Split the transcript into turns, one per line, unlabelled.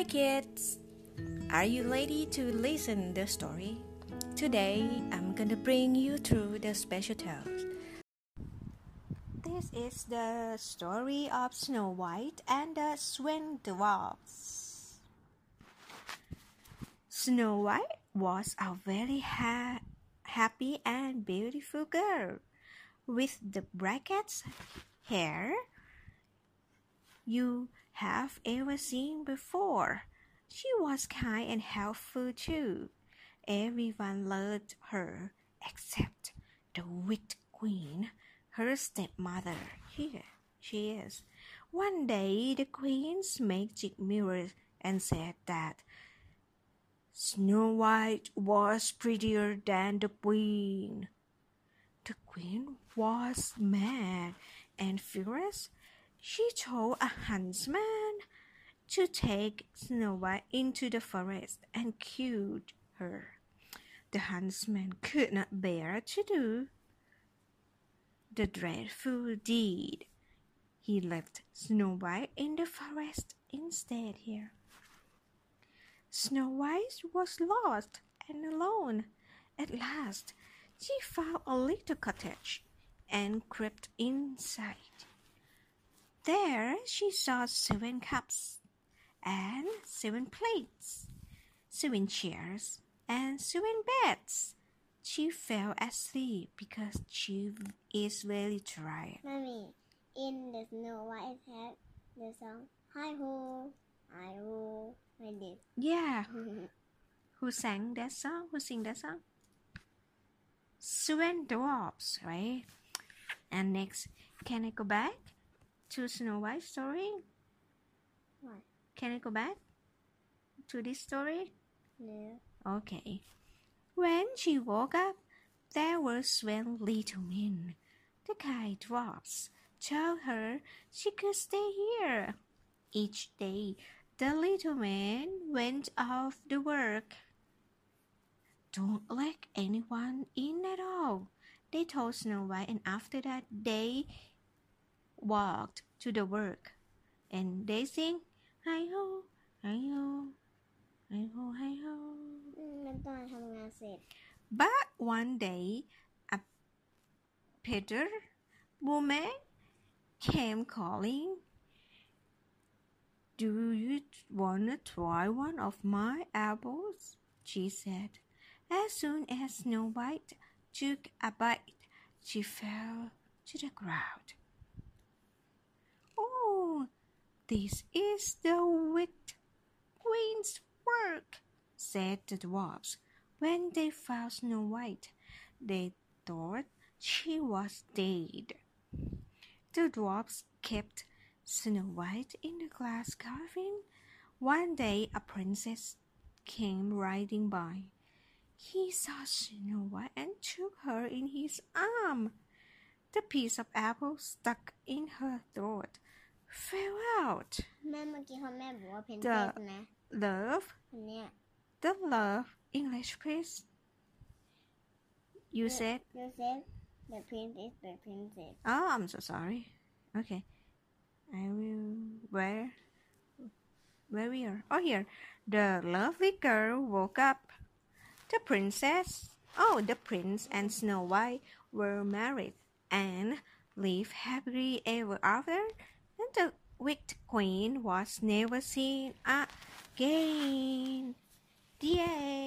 Hi kids! Are you ready to listen the story? Today I'm gonna bring you through the special tales. This is the story of Snow White and the Seven Dwarfs. Snow White was a very ha- happy and beautiful girl with the brackets hair you have ever seen before. She was kind and helpful too. Everyone loved her except the wicked queen, her stepmother. Here she is. One day the queen's magic mirror and said that Snow White was prettier than the queen. The queen was mad and furious she told a huntsman to take Snow White into the forest and killed her. The huntsman could not bear to do the dreadful deed. He left Snow White in the forest instead here. Snow White was lost and alone. At last, she found a little cottage and crept inside. There she saw seven cups and seven plates, seven chairs and seven beds. She fell asleep because she is very tired.
Mommy, in the Snow White hat, the song Hi ho, hi ho, I did.
Yeah. Who sang that song? Who sing that song? Seven dwarfs, right? And next, can I go back? To Snow White story?
What?
Can I go back to this story?
No.
Okay. When she woke up, there was seven little men. The kind dwarfs told her she could stay here. Each day, the little man went off to work. Don't let anyone in at all, they told Snow White, and after that, they walked to the work, and they sing hi ho, hi ho, hi ho, hi ho.
มันตอนทำงานเสร็จ
But one day, a Peter woman came calling. Do you want to try one of my apples? She said. As soon as Snow White took a bite, she fell to the ground. This is the wicked queen's work, said the dwarfs. When they found Snow White, they thought she was dead. The dwarfs kept Snow White in the glass coffin. One day a princess came riding by. He saw Snow White and took her in his arm. The piece of apple stuck in her throat fell out.
แม่เมื่อกี้เขาแม่บอกว่าเพนเท
The
สนะ
love,
คนเนี้ย
the love, English, please. You said,
you said the prince is the princess
oh, I'm so sorry. Okay, I will. Where? Where we are? Oh, here. The lovely girl woke up. The princess, oh, the prince and Snow White were married and lived happily ever after. the wicked queen was never seen again. The end.